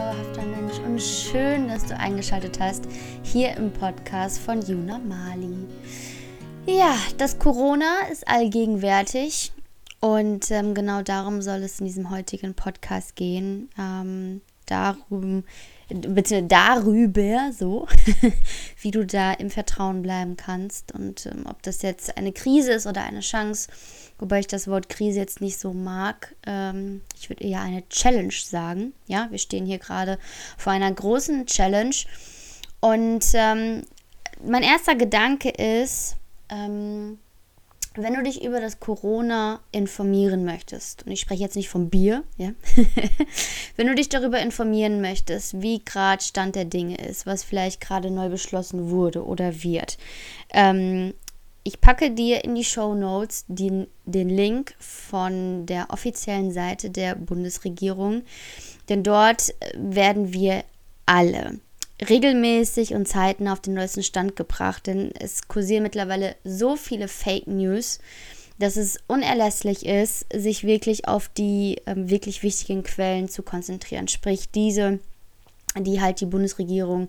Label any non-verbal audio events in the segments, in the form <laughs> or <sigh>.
zauberhafter Mensch und schön, dass du eingeschaltet hast hier im Podcast von Juna Mali. Ja, das Corona ist allgegenwärtig und ähm, genau darum soll es in diesem heutigen Podcast gehen. Ähm, darum, beziehungsweise darüber, so, <laughs> wie du da im Vertrauen bleiben kannst und ähm, ob das jetzt eine Krise ist oder eine Chance, wobei ich das Wort Krise jetzt nicht so mag. Ähm, ich würde eher eine Challenge sagen. Ja, wir stehen hier gerade vor einer großen Challenge und ähm, mein erster Gedanke ist, ähm, wenn du dich über das Corona informieren möchtest, und ich spreche jetzt nicht vom Bier, ja, <laughs> wenn du dich darüber informieren möchtest, wie gerade Stand der Dinge ist, was vielleicht gerade neu beschlossen wurde oder wird, ähm, ich packe dir in die Show Notes den, den Link von der offiziellen Seite der Bundesregierung, denn dort werden wir alle regelmäßig und zeitnah auf den neuesten Stand gebracht, denn es kursieren mittlerweile so viele Fake News, dass es unerlässlich ist, sich wirklich auf die ähm, wirklich wichtigen Quellen zu konzentrieren. Sprich, diese, die halt die Bundesregierung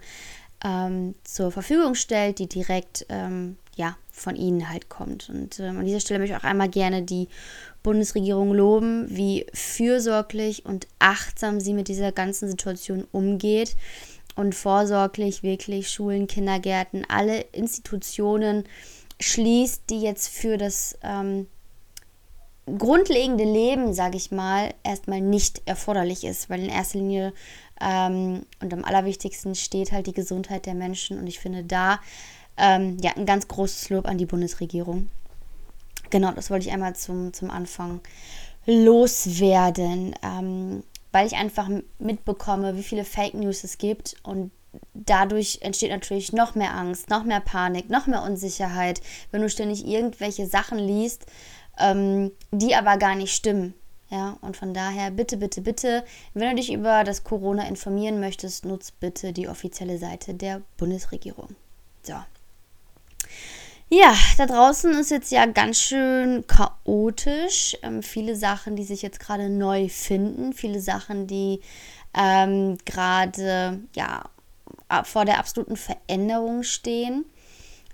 ähm, zur Verfügung stellt, die direkt ähm, ja, von ihnen halt kommt. Und ähm, an dieser Stelle möchte ich auch einmal gerne die Bundesregierung loben, wie fürsorglich und achtsam sie mit dieser ganzen Situation umgeht und vorsorglich wirklich Schulen, Kindergärten, alle Institutionen schließt, die jetzt für das ähm, grundlegende Leben, sage ich mal, erstmal nicht erforderlich ist, weil in erster Linie ähm, und am allerwichtigsten steht halt die Gesundheit der Menschen und ich finde da ähm, ja ein ganz großes Lob an die Bundesregierung. Genau, das wollte ich einmal zum, zum Anfang loswerden. Ähm, weil ich einfach mitbekomme, wie viele Fake News es gibt und dadurch entsteht natürlich noch mehr Angst, noch mehr Panik, noch mehr Unsicherheit, wenn du ständig irgendwelche Sachen liest, ähm, die aber gar nicht stimmen. Ja, und von daher bitte, bitte, bitte, wenn du dich über das Corona informieren möchtest, nutz bitte die offizielle Seite der Bundesregierung. So. Ja, da draußen ist jetzt ja ganz schön chaotisch. Ähm, viele Sachen, die sich jetzt gerade neu finden, viele Sachen, die ähm, gerade ja vor der absoluten Veränderung stehen.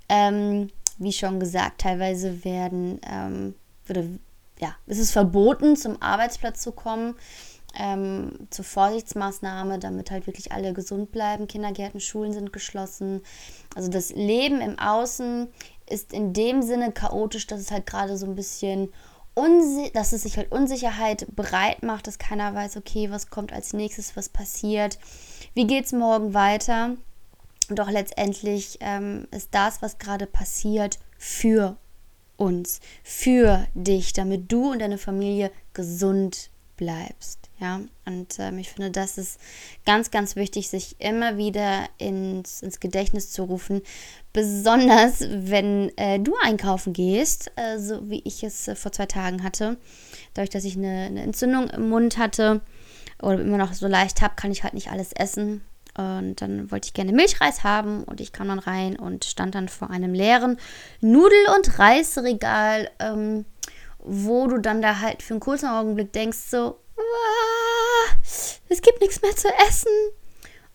Ähm, wie schon gesagt, teilweise werden ähm, würde, ja, es ist verboten, zum Arbeitsplatz zu kommen. Ähm, zur Vorsichtsmaßnahme, damit halt wirklich alle gesund bleiben. Kindergärten, Schulen sind geschlossen. Also das Leben im Außen ist in dem Sinne chaotisch, dass es halt gerade so ein bisschen dass es sich halt Unsicherheit bereit macht, dass keiner weiß, okay, was kommt als nächstes, was passiert, wie geht es morgen weiter. Doch letztendlich ähm, ist das, was gerade passiert, für uns, für dich, damit du und deine Familie gesund bleibst. Ja, und ähm, ich finde, das ist ganz, ganz wichtig, sich immer wieder ins, ins Gedächtnis zu rufen. Besonders, wenn äh, du einkaufen gehst, äh, so wie ich es äh, vor zwei Tagen hatte. Dadurch, dass ich eine, eine Entzündung im Mund hatte oder immer noch so leicht habe, kann ich halt nicht alles essen. Und dann wollte ich gerne Milchreis haben und ich kam dann rein und stand dann vor einem leeren Nudel- und Reisregal, ähm, wo du dann da halt für einen kurzen Augenblick denkst, so, es gibt nichts mehr zu essen.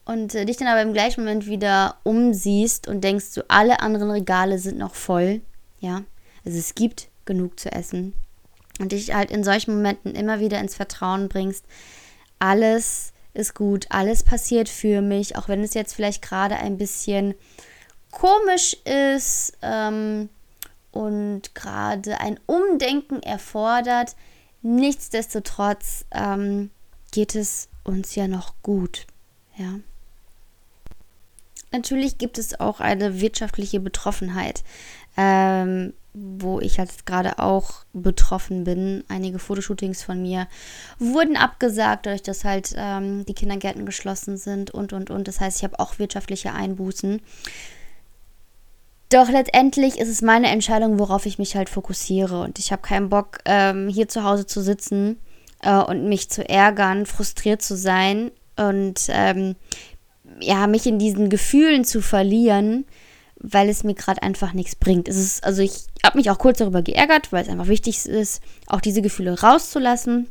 Und äh, dich dann aber im gleichen Moment wieder umsiehst und denkst, so alle anderen Regale sind noch voll. Ja, also es gibt genug zu essen. Und dich halt in solchen Momenten immer wieder ins Vertrauen bringst. Alles ist gut, alles passiert für mich, auch wenn es jetzt vielleicht gerade ein bisschen komisch ist ähm, und gerade ein Umdenken erfordert. Nichtsdestotrotz ähm, geht es uns ja noch gut. Ja. Natürlich gibt es auch eine wirtschaftliche Betroffenheit, ähm, wo ich jetzt gerade auch betroffen bin. Einige Fotoshootings von mir wurden abgesagt, dadurch, dass halt ähm, die Kindergärten geschlossen sind und und und. Das heißt, ich habe auch wirtschaftliche Einbußen. Doch letztendlich ist es meine Entscheidung, worauf ich mich halt fokussiere. Und ich habe keinen Bock, ähm, hier zu Hause zu sitzen äh, und mich zu ärgern, frustriert zu sein und ähm, ja, mich in diesen Gefühlen zu verlieren, weil es mir gerade einfach nichts bringt. Es ist, also ich habe mich auch kurz darüber geärgert, weil es einfach wichtig ist, auch diese Gefühle rauszulassen.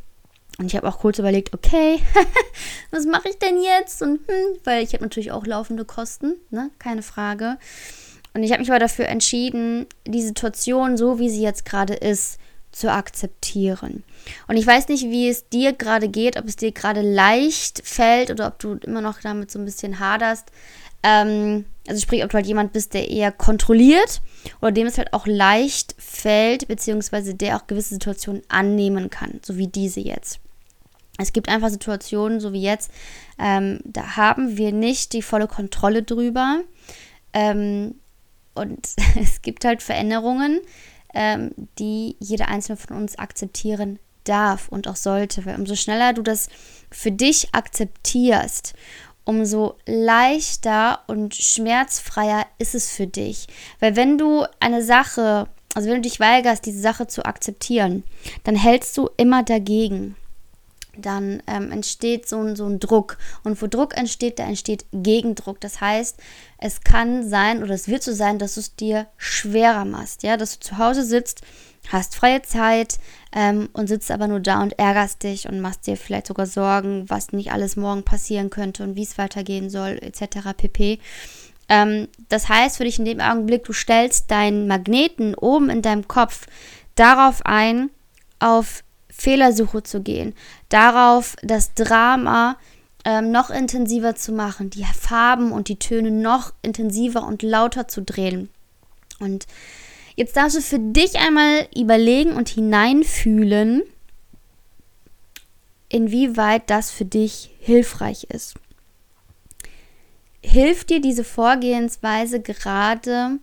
Und ich habe auch kurz überlegt, okay, <laughs> was mache ich denn jetzt? Und hm, weil ich habe natürlich auch laufende Kosten, ne? Keine Frage. Und ich habe mich aber dafür entschieden, die Situation, so wie sie jetzt gerade ist, zu akzeptieren. Und ich weiß nicht, wie es dir gerade geht, ob es dir gerade leicht fällt oder ob du immer noch damit so ein bisschen haderst. Ähm, also sprich, ob du halt jemand bist, der eher kontrolliert oder dem es halt auch leicht fällt, beziehungsweise der auch gewisse Situationen annehmen kann, so wie diese jetzt. Es gibt einfach Situationen, so wie jetzt, ähm, da haben wir nicht die volle Kontrolle drüber. Ähm, und <laughs> es gibt halt Veränderungen, ähm, die jeder einzelne von uns akzeptieren darf und auch sollte. Weil umso schneller du das für dich akzeptierst, umso leichter und schmerzfreier ist es für dich. Weil wenn du eine Sache, also wenn du dich weigerst, diese Sache zu akzeptieren, dann hältst du immer dagegen dann ähm, entsteht so ein, so ein Druck. Und wo Druck entsteht, da entsteht Gegendruck. Das heißt, es kann sein oder es wird so sein, dass du es dir schwerer machst. Ja, dass du zu Hause sitzt, hast freie Zeit ähm, und sitzt aber nur da und ärgerst dich und machst dir vielleicht sogar Sorgen, was nicht alles morgen passieren könnte und wie es weitergehen soll, etc. pp. Ähm, das heißt für dich in dem Augenblick, du stellst deinen Magneten oben in deinem Kopf darauf ein, auf Fehlersuche zu gehen, darauf das Drama ähm, noch intensiver zu machen, die Farben und die Töne noch intensiver und lauter zu drehen. Und jetzt darfst du für dich einmal überlegen und hineinfühlen, inwieweit das für dich hilfreich ist. Hilft dir diese Vorgehensweise gerade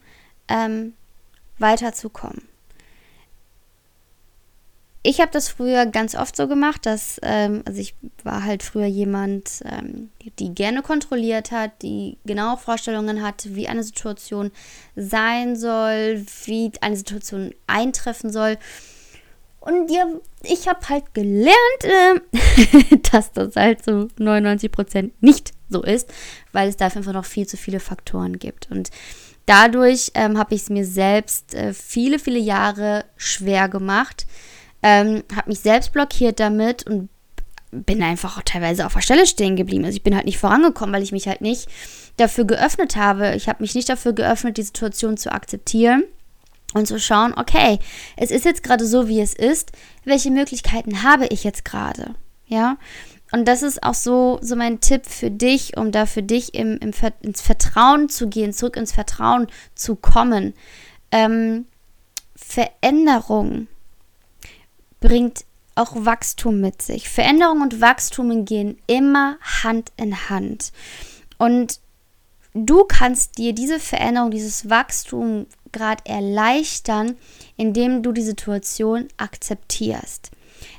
ähm, weiterzukommen? Ich habe das früher ganz oft so gemacht, dass, ähm, also ich war halt früher jemand, ähm, die gerne kontrolliert hat, die genaue Vorstellungen hatte, wie eine Situation sein soll, wie eine Situation eintreffen soll. Und ja, ich habe halt gelernt, äh, <laughs> dass das halt so 99% nicht so ist, weil es dafür einfach noch viel zu viele Faktoren gibt. Und dadurch ähm, habe ich es mir selbst äh, viele, viele Jahre schwer gemacht ähm, habe mich selbst blockiert damit und bin einfach auch teilweise auf der Stelle stehen geblieben. Also ich bin halt nicht vorangekommen, weil ich mich halt nicht dafür geöffnet habe. Ich habe mich nicht dafür geöffnet, die Situation zu akzeptieren und zu schauen, okay, es ist jetzt gerade so, wie es ist. Welche Möglichkeiten habe ich jetzt gerade? Ja. Und das ist auch so, so mein Tipp für dich, um da für dich im, im, ins Vertrauen zu gehen, zurück ins Vertrauen zu kommen. Ähm, Veränderung bringt auch Wachstum mit sich. Veränderung und Wachstum gehen immer Hand in Hand. Und du kannst dir diese Veränderung, dieses Wachstum gerade erleichtern, indem du die Situation akzeptierst.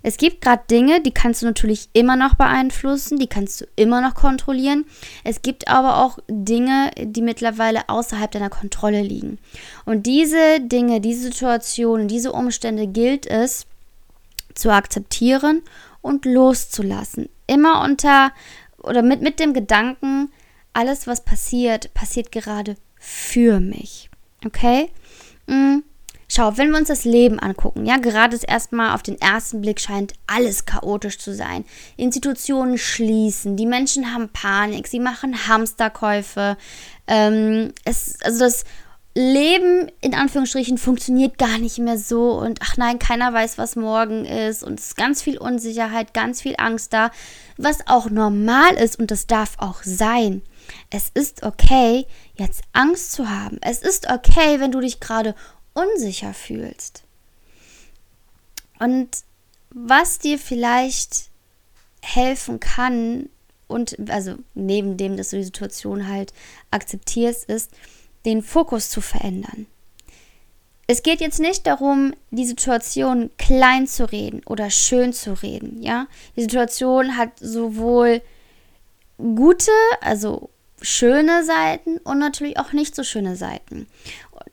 Es gibt gerade Dinge, die kannst du natürlich immer noch beeinflussen, die kannst du immer noch kontrollieren. Es gibt aber auch Dinge, die mittlerweile außerhalb deiner Kontrolle liegen. Und diese Dinge, diese Situationen, diese Umstände gilt es, zu akzeptieren und loszulassen. Immer unter oder mit, mit dem Gedanken, alles, was passiert, passiert gerade für mich. Okay? Mhm. Schau, wenn wir uns das Leben angucken, ja, gerade erstmal auf den ersten Blick scheint alles chaotisch zu sein. Institutionen schließen, die Menschen haben Panik, sie machen Hamsterkäufe. Ähm, es, also das Leben in Anführungsstrichen funktioniert gar nicht mehr so und ach nein, keiner weiß, was morgen ist und es ist ganz viel Unsicherheit, ganz viel Angst da, was auch normal ist und das darf auch sein. Es ist okay, jetzt Angst zu haben. Es ist okay, wenn du dich gerade unsicher fühlst. Und was dir vielleicht helfen kann und also neben dem, dass du die Situation halt akzeptierst, ist, den Fokus zu verändern. Es geht jetzt nicht darum, die Situation klein zu reden oder schön zu reden, ja? Die Situation hat sowohl gute, also schöne Seiten und natürlich auch nicht so schöne Seiten.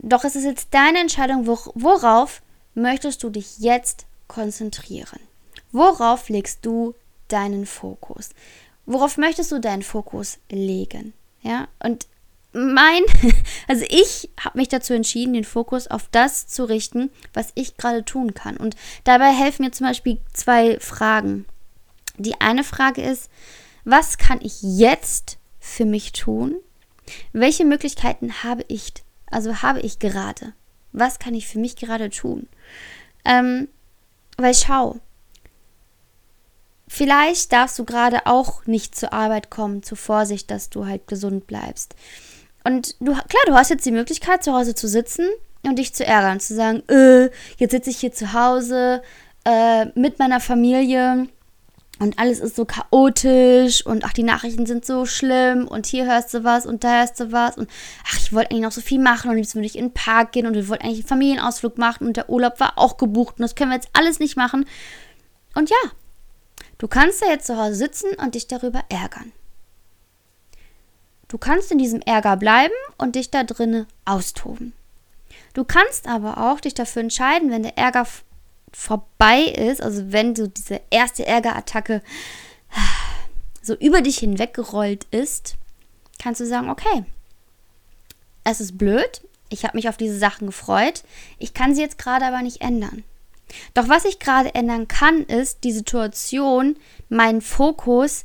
Doch es ist jetzt deine Entscheidung, worauf möchtest du dich jetzt konzentrieren? Worauf legst du deinen Fokus? Worauf möchtest du deinen Fokus legen? Ja, und mein, <laughs> also ich habe mich dazu entschieden, den Fokus auf das zu richten, was ich gerade tun kann. Und dabei helfen mir zum Beispiel zwei Fragen. Die eine Frage ist, was kann ich jetzt für mich tun? Welche Möglichkeiten habe ich, also habe ich gerade? Was kann ich für mich gerade tun? Ähm, weil schau, vielleicht darfst du gerade auch nicht zur Arbeit kommen, zur Vorsicht, dass du halt gesund bleibst. Und du, klar, du hast jetzt die Möglichkeit, zu Hause zu sitzen und dich zu ärgern, zu sagen, äh, jetzt sitze ich hier zu Hause äh, mit meiner Familie und alles ist so chaotisch und ach, die Nachrichten sind so schlimm und hier hörst du was und da hörst du was und ach, ich wollte eigentlich noch so viel machen und jetzt würde ich in den Park gehen und wir wollten eigentlich einen Familienausflug machen und der Urlaub war auch gebucht und das können wir jetzt alles nicht machen. Und ja, du kannst da jetzt zu Hause sitzen und dich darüber ärgern. Du kannst in diesem Ärger bleiben und dich da drinnen austoben. Du kannst aber auch dich dafür entscheiden, wenn der Ärger vorbei ist, also wenn so diese erste Ärgerattacke <sighs> so über dich hinweggerollt ist, kannst du sagen, okay, es ist blöd, ich habe mich auf diese Sachen gefreut, ich kann sie jetzt gerade aber nicht ändern. Doch was ich gerade ändern kann, ist die Situation, meinen Fokus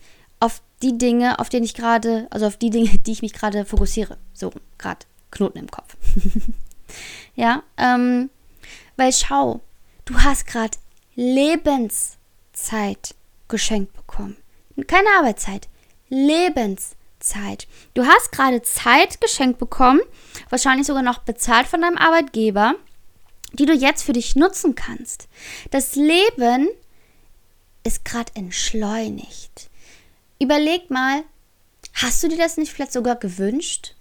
die Dinge, auf denen ich gerade, also auf die Dinge, <laughs> die ich mich gerade fokussiere. So, gerade Knoten im Kopf. <laughs> ja, ähm, weil schau, Du hast gerade Lebenszeit geschenkt bekommen. Keine Arbeitszeit, Lebenszeit. Du hast gerade Zeit geschenkt bekommen, wahrscheinlich sogar noch bezahlt von deinem Arbeitgeber, die du jetzt für dich nutzen kannst. Das Leben ist gerade entschleunigt. Überleg mal, hast du dir das nicht vielleicht sogar gewünscht?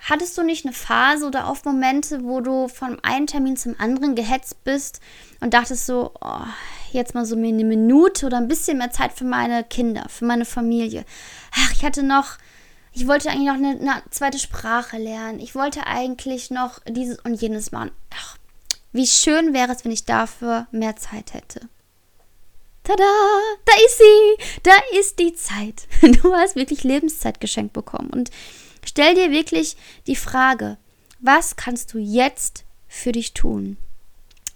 Hattest du nicht eine Phase oder auch Momente, wo du von einem Termin zum anderen gehetzt bist und dachtest so, oh, jetzt mal so eine Minute oder ein bisschen mehr Zeit für meine Kinder, für meine Familie. Ach, ich hatte noch, ich wollte eigentlich noch eine, eine zweite Sprache lernen. Ich wollte eigentlich noch dieses und jenes machen. Ach, wie schön wäre es, wenn ich dafür mehr Zeit hätte. Tada, da ist sie, da ist die Zeit. <laughs> Du hast wirklich Lebenszeit geschenkt bekommen und Stell dir wirklich die Frage, was kannst du jetzt für dich tun?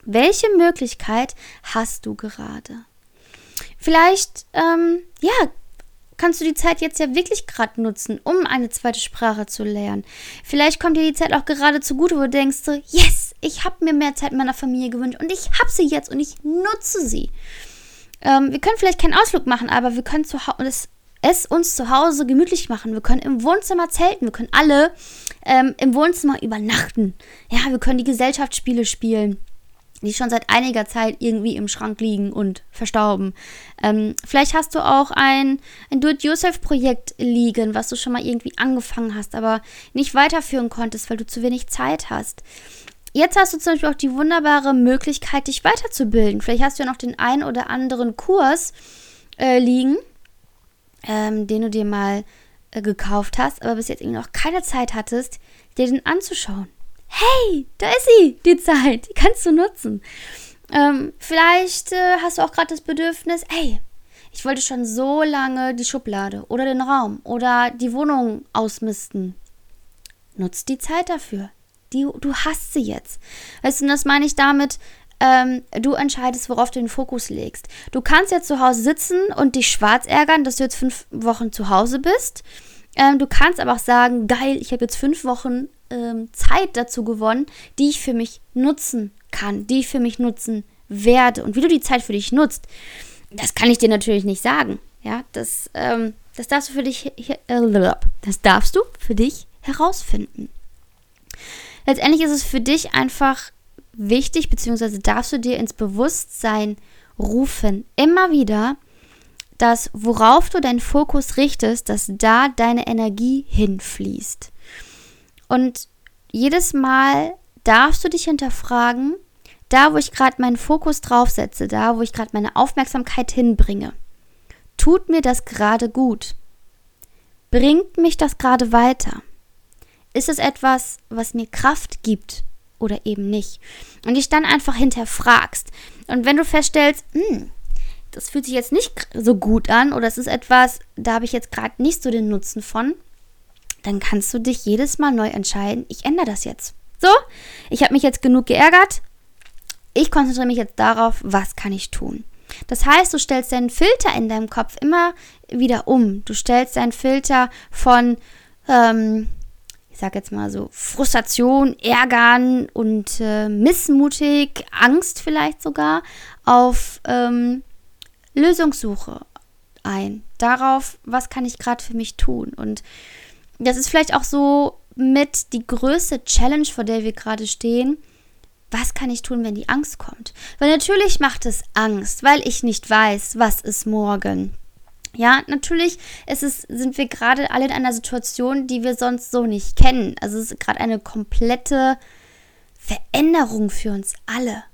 Welche Möglichkeit hast du gerade? Vielleicht, ähm, ja, kannst du die Zeit jetzt ja wirklich gerade nutzen, um eine zweite Sprache zu lernen. Vielleicht kommt dir die Zeit auch gerade zugute, wo du denkst yes, ich habe mir mehr Zeit meiner Familie gewünscht und ich habe sie jetzt und ich nutze sie. Ähm, wir können vielleicht keinen Ausflug machen, aber wir können zu Hause, es uns zu Hause gemütlich machen. Wir können im Wohnzimmer zelten. Wir können alle ähm, im Wohnzimmer übernachten. Ja, wir können die Gesellschaftsspiele spielen, die schon seit einiger Zeit irgendwie im Schrank liegen und verstauben. Ähm, vielleicht hast du auch ein, ein Do-it-yourself-Projekt liegen, was du schon mal irgendwie angefangen hast, aber nicht weiterführen konntest, weil du zu wenig Zeit hast. Jetzt hast du zum Beispiel auch die wunderbare Möglichkeit, dich weiterzubilden. Vielleicht hast du ja noch den einen oder anderen Kurs äh, liegen ähm, den du dir mal äh, gekauft hast, aber bis jetzt eben noch keine Zeit hattest, dir den anzuschauen. Hey, da ist sie, die Zeit, die kannst du nutzen. Ähm, vielleicht äh, hast du auch gerade das Bedürfnis, hey, ich wollte schon so lange die Schublade oder den Raum oder die Wohnung ausmisten. Nutz die Zeit dafür. Die, du hast sie jetzt. Weißt du, das meine ich damit, ähm, du entscheidest, worauf du den Fokus legst. Du kannst jetzt zu Hause sitzen und dich schwarz ärgern, dass du jetzt fünf Wochen zu Hause bist. Ähm, du kannst aber auch sagen, geil, ich habe jetzt fünf Wochen ähm, Zeit dazu gewonnen, die ich für mich nutzen kann, die ich für mich nutzen werde. Und wie du die Zeit für dich nutzt, das kann ich dir natürlich nicht sagen. Ja, das, ähm, das darfst du für dich, äh, das darfst du für dich herausfinden. Letztendlich ist es für dich einfach wichtig, beziehungsweise darfst du dir ins Bewusstsein rufen, immer wieder, dass worauf du deinen Fokus richtest, dass da deine Energie hinfließt. Und jedes Mal darfst du dich hinterfragen, da wo ich gerade meinen Fokus draufsetze, da wo ich gerade meine Aufmerksamkeit hinbringe, tut mir das gerade gut? Bringt mich das gerade weiter? Ist es etwas, was mir Kraft gibt oder eben nicht. Und dich dann einfach hinterfragst. Und wenn du feststellst, hm, das fühlt sich jetzt nicht so gut an oder es ist etwas, da habe ich jetzt gerade nicht so den Nutzen von, dann kannst du dich jedes Mal neu entscheiden, ich ändere das jetzt. So, ich habe mich jetzt genug geärgert. Ich konzentriere mich jetzt darauf, was kann ich tun. Das heißt, du stellst deinen Filter in deinem Kopf immer wieder um. Du stellst deinen Filter von, ähm, ich sag jetzt mal so, Frustration, Ärgern und äh, missmutig, Angst vielleicht sogar, auf ähm, Lösungssuche ein. Darauf, was kann ich gerade für mich tun? Und das ist vielleicht auch so mit die größte Challenge, vor der wir gerade stehen. Was kann ich tun, wenn die Angst kommt? Weil natürlich macht es Angst, weil ich nicht weiß, was ist morgen. Ja, natürlich ist es, sind wir gerade alle in einer Situation, die wir sonst so nicht kennen. Also es ist gerade eine komplette Veränderung für uns alle.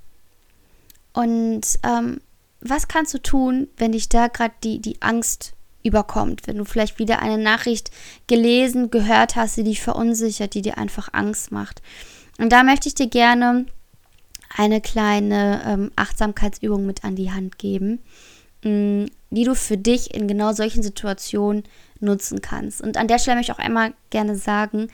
Und ähm, was kannst du tun, wenn dich da gerade die, die Angst überkommt, wenn du vielleicht wieder eine Nachricht gelesen, gehört hast, die dich verunsichert, die dir einfach Angst macht. Und da möchte ich dir gerne eine kleine ähm, Achtsamkeitsübung mit an die Hand geben, mm, die du für dich in genau solchen Situationen nutzen kannst. Und an der Stelle möchte ich auch einmal gerne sagen,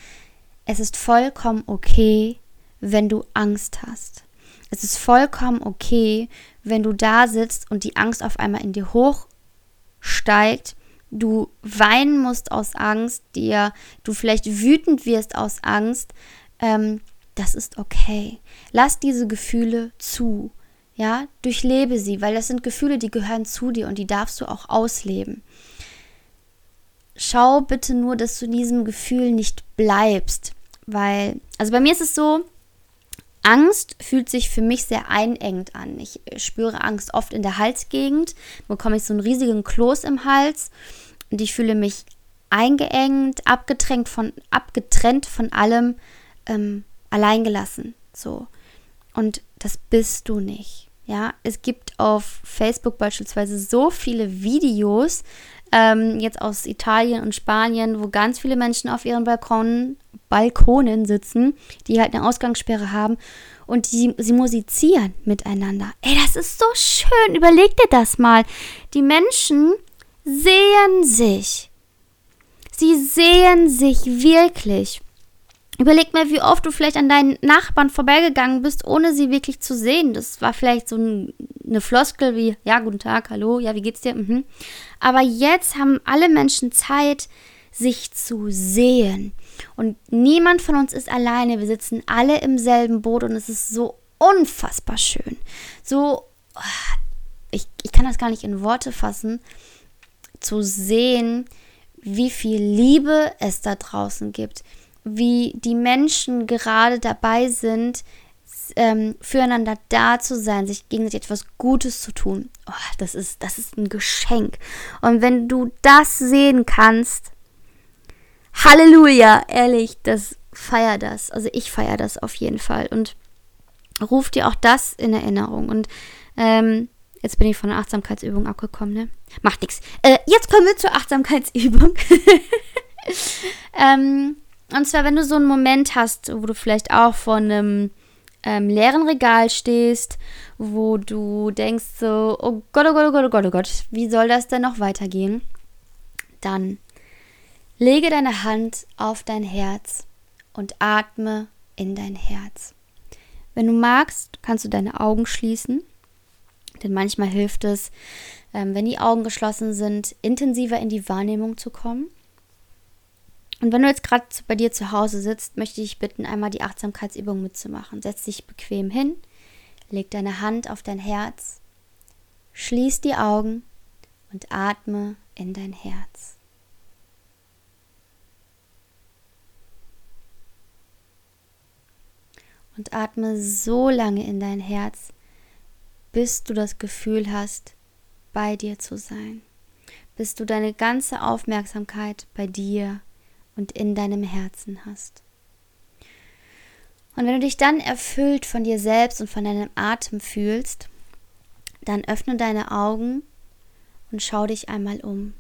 es ist vollkommen okay, wenn du Angst hast. Es ist vollkommen okay, wenn du da sitzt und die Angst auf einmal in dir hochsteigt, du weinen musst aus Angst, dir du vielleicht wütend wirst aus Angst, ähm, das ist okay. Lass diese Gefühle zu. Ja, durchlebe sie, weil das sind Gefühle, die gehören zu dir und die darfst du auch ausleben. Schau bitte nur, dass du in diesem Gefühl nicht bleibst, weil, also bei mir ist es so, Angst fühlt sich für mich sehr einengend an. Ich spüre Angst oft in der Halsgegend, bekomme ich so einen riesigen Kloß im Hals und ich fühle mich eingeengt, abgetrennt von, abgetrennt von allem, ähm, alleingelassen. So. Und das bist du nicht. Ja, es gibt auf Facebook beispielsweise so viele Videos, ähm, jetzt aus Italien und Spanien, wo ganz viele Menschen auf ihren Balkonen, Balkonen sitzen, die halt eine Ausgangssperre haben und die, sie musizieren miteinander. Ey, das ist so schön. Überleg dir das mal. Die Menschen sehen sich. Sie sehen sich wirklich. Überleg mal, wie oft du vielleicht an deinen Nachbarn vorbeigegangen bist, ohne sie wirklich zu sehen. Das war vielleicht so ein, eine Floskel wie, ja, guten Tag, hallo, ja, wie geht's dir? Mhm. Aber jetzt haben alle Menschen Zeit, sich zu sehen. Und niemand von uns ist alleine. Wir sitzen alle im selben Boot und es ist so unfassbar schön. So, ich, ich kann das gar nicht in Worte fassen, zu sehen, wie viel Liebe es da draußen gibt wie die Menschen gerade dabei sind, ähm, füreinander da zu sein, sich gegenseitig etwas Gutes zu tun. Oh, das, ist, das ist ein Geschenk. Und wenn du das sehen kannst, Halleluja, ehrlich, das feier das. Also ich feiere das auf jeden Fall. Und ruf dir auch das in Erinnerung. Und ähm, jetzt bin ich von der Achtsamkeitsübung abgekommen, ne? Macht nichts. Äh, jetzt kommen wir zur Achtsamkeitsübung. <laughs> ähm, und zwar, wenn du so einen Moment hast, wo du vielleicht auch vor einem ähm, leeren Regal stehst, wo du denkst so, oh Gott, oh Gott, oh Gott, oh Gott, oh Gott, wie soll das denn noch weitergehen? Dann lege deine Hand auf dein Herz und atme in dein Herz. Wenn du magst, kannst du deine Augen schließen, denn manchmal hilft es, ähm, wenn die Augen geschlossen sind, intensiver in die Wahrnehmung zu kommen. Und wenn du jetzt gerade bei dir zu Hause sitzt, möchte ich bitten, einmal die Achtsamkeitsübung mitzumachen. Setz dich bequem hin, leg deine Hand auf dein Herz, schließ die Augen und atme in dein Herz. Und atme so lange in dein Herz, bis du das Gefühl hast, bei dir zu sein. Bis du deine ganze Aufmerksamkeit bei dir und in deinem Herzen hast. Und wenn du dich dann erfüllt von dir selbst und von deinem Atem fühlst, dann öffne deine Augen und schau dich einmal um.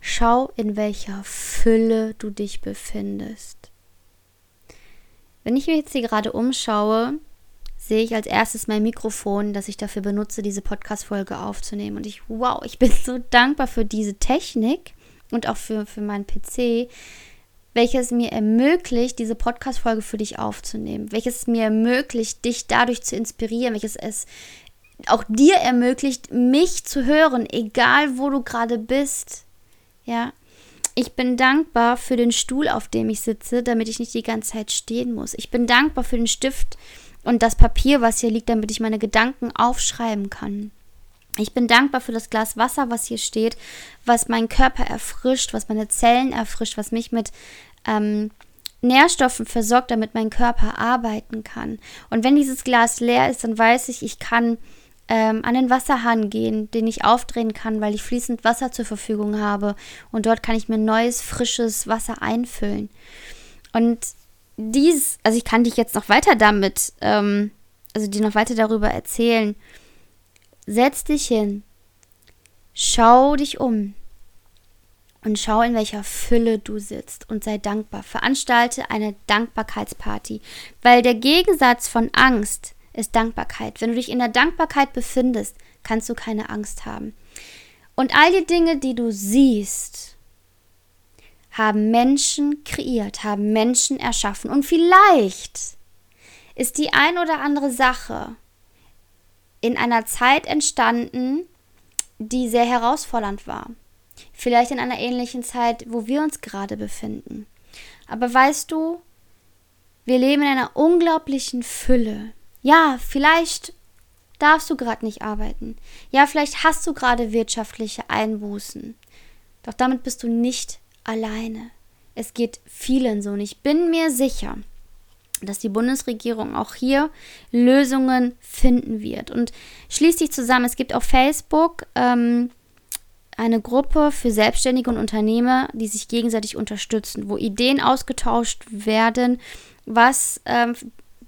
Schau, in welcher Fülle du dich befindest. Wenn ich mich jetzt hier gerade umschaue, sehe ich als erstes mein Mikrofon, das ich dafür benutze, diese Podcast-Folge aufzunehmen. Und ich, wow, ich bin so dankbar für diese Technik, und auch für, für meinen PC, welches mir ermöglicht, diese Podcast-Folge für dich aufzunehmen, welches mir ermöglicht, dich dadurch zu inspirieren, welches es auch dir ermöglicht, mich zu hören, egal wo du gerade bist. Ja, ich bin dankbar für den Stuhl, auf dem ich sitze, damit ich nicht die ganze Zeit stehen muss. Ich bin dankbar für den Stift und das Papier, was hier liegt, damit ich meine Gedanken aufschreiben kann. Ich bin dankbar für das Glas Wasser, was hier steht, was meinen Körper erfrischt, was meine Zellen erfrischt, was mich mit ähm, Nährstoffen versorgt, damit mein Körper arbeiten kann. Und wenn dieses Glas leer ist, dann weiß ich, ich kann ähm, an den Wasserhahn gehen, den ich aufdrehen kann, weil ich fließend Wasser zur Verfügung habe. Und dort kann ich mir neues, frisches Wasser einfüllen. Und dies, also ich kann dich jetzt noch weiter damit, ähm, also dir noch weiter darüber erzählen. Setz dich hin, schau dich um, und schau, in welcher Fülle du sitzt und sei dankbar. Veranstalte eine Dankbarkeitsparty, weil der Gegensatz von Angst ist Dankbarkeit. Wenn du dich in der Dankbarkeit befindest, kannst du keine Angst haben. Und all die Dinge, die du siehst, haben Menschen kreiert, haben Menschen erschaffen. Und vielleicht ist die ein oder andere Sache in einer Zeit entstanden, die sehr herausfordernd war. Vielleicht in einer ähnlichen Zeit, wo wir uns gerade befinden. Aber weißt du, wir leben in einer unglaublichen Fülle. Ja, vielleicht darfst du gerade nicht arbeiten. Ja, vielleicht hast du gerade wirtschaftliche Einbußen. Doch damit bist du nicht alleine. Es geht vielen so und ich bin mir sicher, dass die Bundesregierung auch hier Lösungen finden wird. Und schließ dich zusammen. Es gibt auf Facebook ähm, eine Gruppe für Selbstständige und Unternehmer, die sich gegenseitig unterstützen, wo Ideen ausgetauscht werden, was ähm,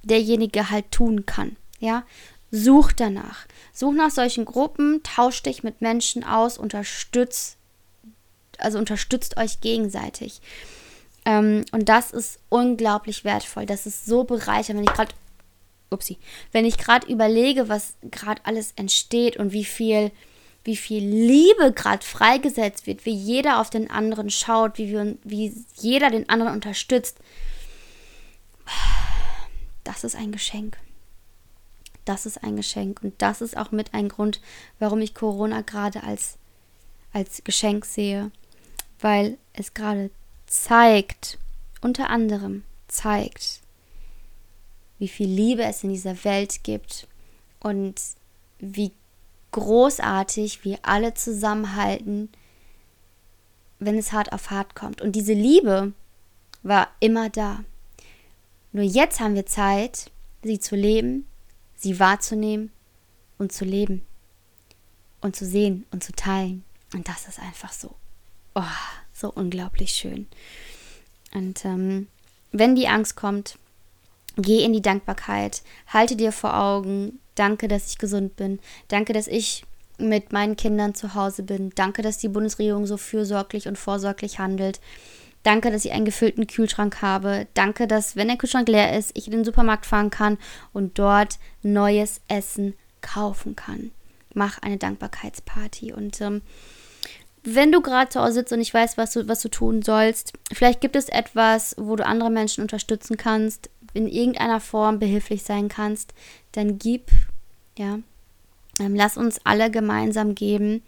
derjenige halt tun kann. Ja, such danach. Such nach solchen Gruppen, tausch dich mit Menschen aus, unterstützt, also unterstützt euch gegenseitig. Ähm, und das ist unglaublich wertvoll. Das ist so bereichernd, wenn ich gerade, upsie, wenn ich gerade überlege, was gerade alles entsteht und wie viel wie viel Liebe gerade freigesetzt wird, wie jeder auf den anderen schaut, wie, wir, wie jeder den anderen unterstützt. Das ist ein Geschenk. Das ist ein Geschenk. Und das ist auch mit ein Grund, warum ich Corona gerade als, als Geschenk sehe. Weil es gerade zeigt, unter anderem zeigt, wie viel Liebe es in dieser Welt gibt und wie großartig, wie alle zusammenhalten, wenn es hart auf hart kommt. Und diese Liebe war immer da. Nur jetzt haben wir Zeit, sie zu leben, sie wahrzunehmen und zu leben und zu sehen und zu teilen. Und das ist einfach so, oh, so unglaublich schön. Und ähm, wenn die Angst kommt, geh in die Dankbarkeit, halte dir vor Augen, Danke, dass ich gesund bin. Danke, dass ich mit meinen Kindern zu Hause bin. Danke, dass die Bundesregierung so fürsorglich und vorsorglich handelt. Danke, dass ich einen gefüllten Kühlschrank habe. Danke, dass, wenn der Kühlschrank leer ist, ich in den Supermarkt fahren kann und dort neues Essen kaufen kann. Mach eine Dankbarkeitsparty. Und ähm, wenn du gerade zu Hause sitzt und nicht weißt, was du, was du tun sollst, vielleicht gibt es etwas, wo du andere Menschen unterstützen kannst, in irgendeiner Form behilflich sein kannst, dann gib, ja, ähm, lass uns alle gemeinsam geben.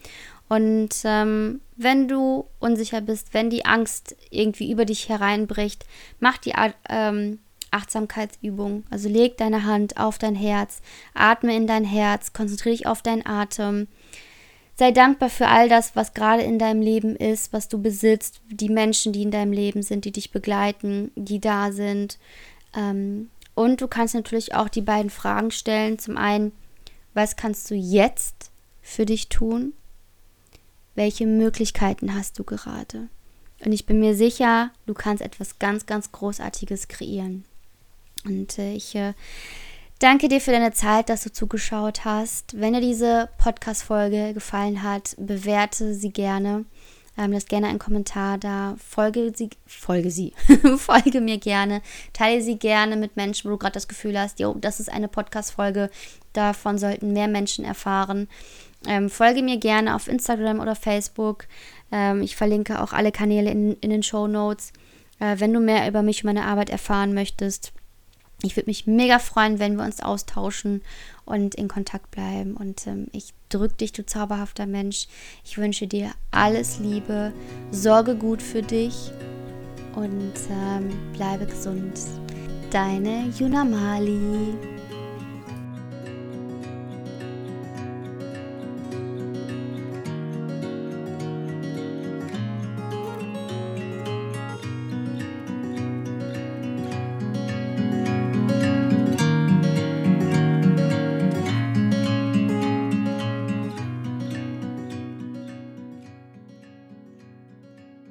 Und ähm, wenn du unsicher bist, wenn die Angst irgendwie über dich hereinbricht, mach die ähm, Achtsamkeitsübung. Also leg deine Hand auf dein Herz, atme in dein Herz, konzentriere dich auf deinen Atem. Sei dankbar für all das, was gerade in deinem Leben ist, was du besitzt, die Menschen, die in deinem Leben sind, die dich begleiten, die da sind. Ähm, und du kannst natürlich auch die beiden Fragen stellen. Zum einen, was kannst du jetzt für dich tun? Welche Möglichkeiten hast du gerade? Und ich bin mir sicher, du kannst etwas ganz, ganz Großartiges kreieren. Und äh, ich äh, danke dir für deine Zeit, dass du zugeschaut hast. Wenn dir diese Podcast-Folge gefallen hat, bewerte sie gerne. Ähm, lass gerne einen Kommentar da. Folge sie, folge sie, <laughs> folge mir gerne. Teile sie gerne mit Menschen, wo du gerade das Gefühl hast, jo, das ist eine Podcast-Folge. Davon sollten mehr Menschen erfahren. Ähm, folge mir gerne auf Instagram oder Facebook. Ähm, ich verlinke auch alle Kanäle in, in den Show Notes. Äh, wenn du mehr über mich und meine Arbeit erfahren möchtest, Ich würde mich mega freuen, wenn wir uns austauschen und in Kontakt bleiben. Und ähm, ich drücke dich, du zauberhafter Mensch. Ich wünsche dir alles Liebe, sorge gut für dich und ähm, bleibe gesund. Deine Junamali.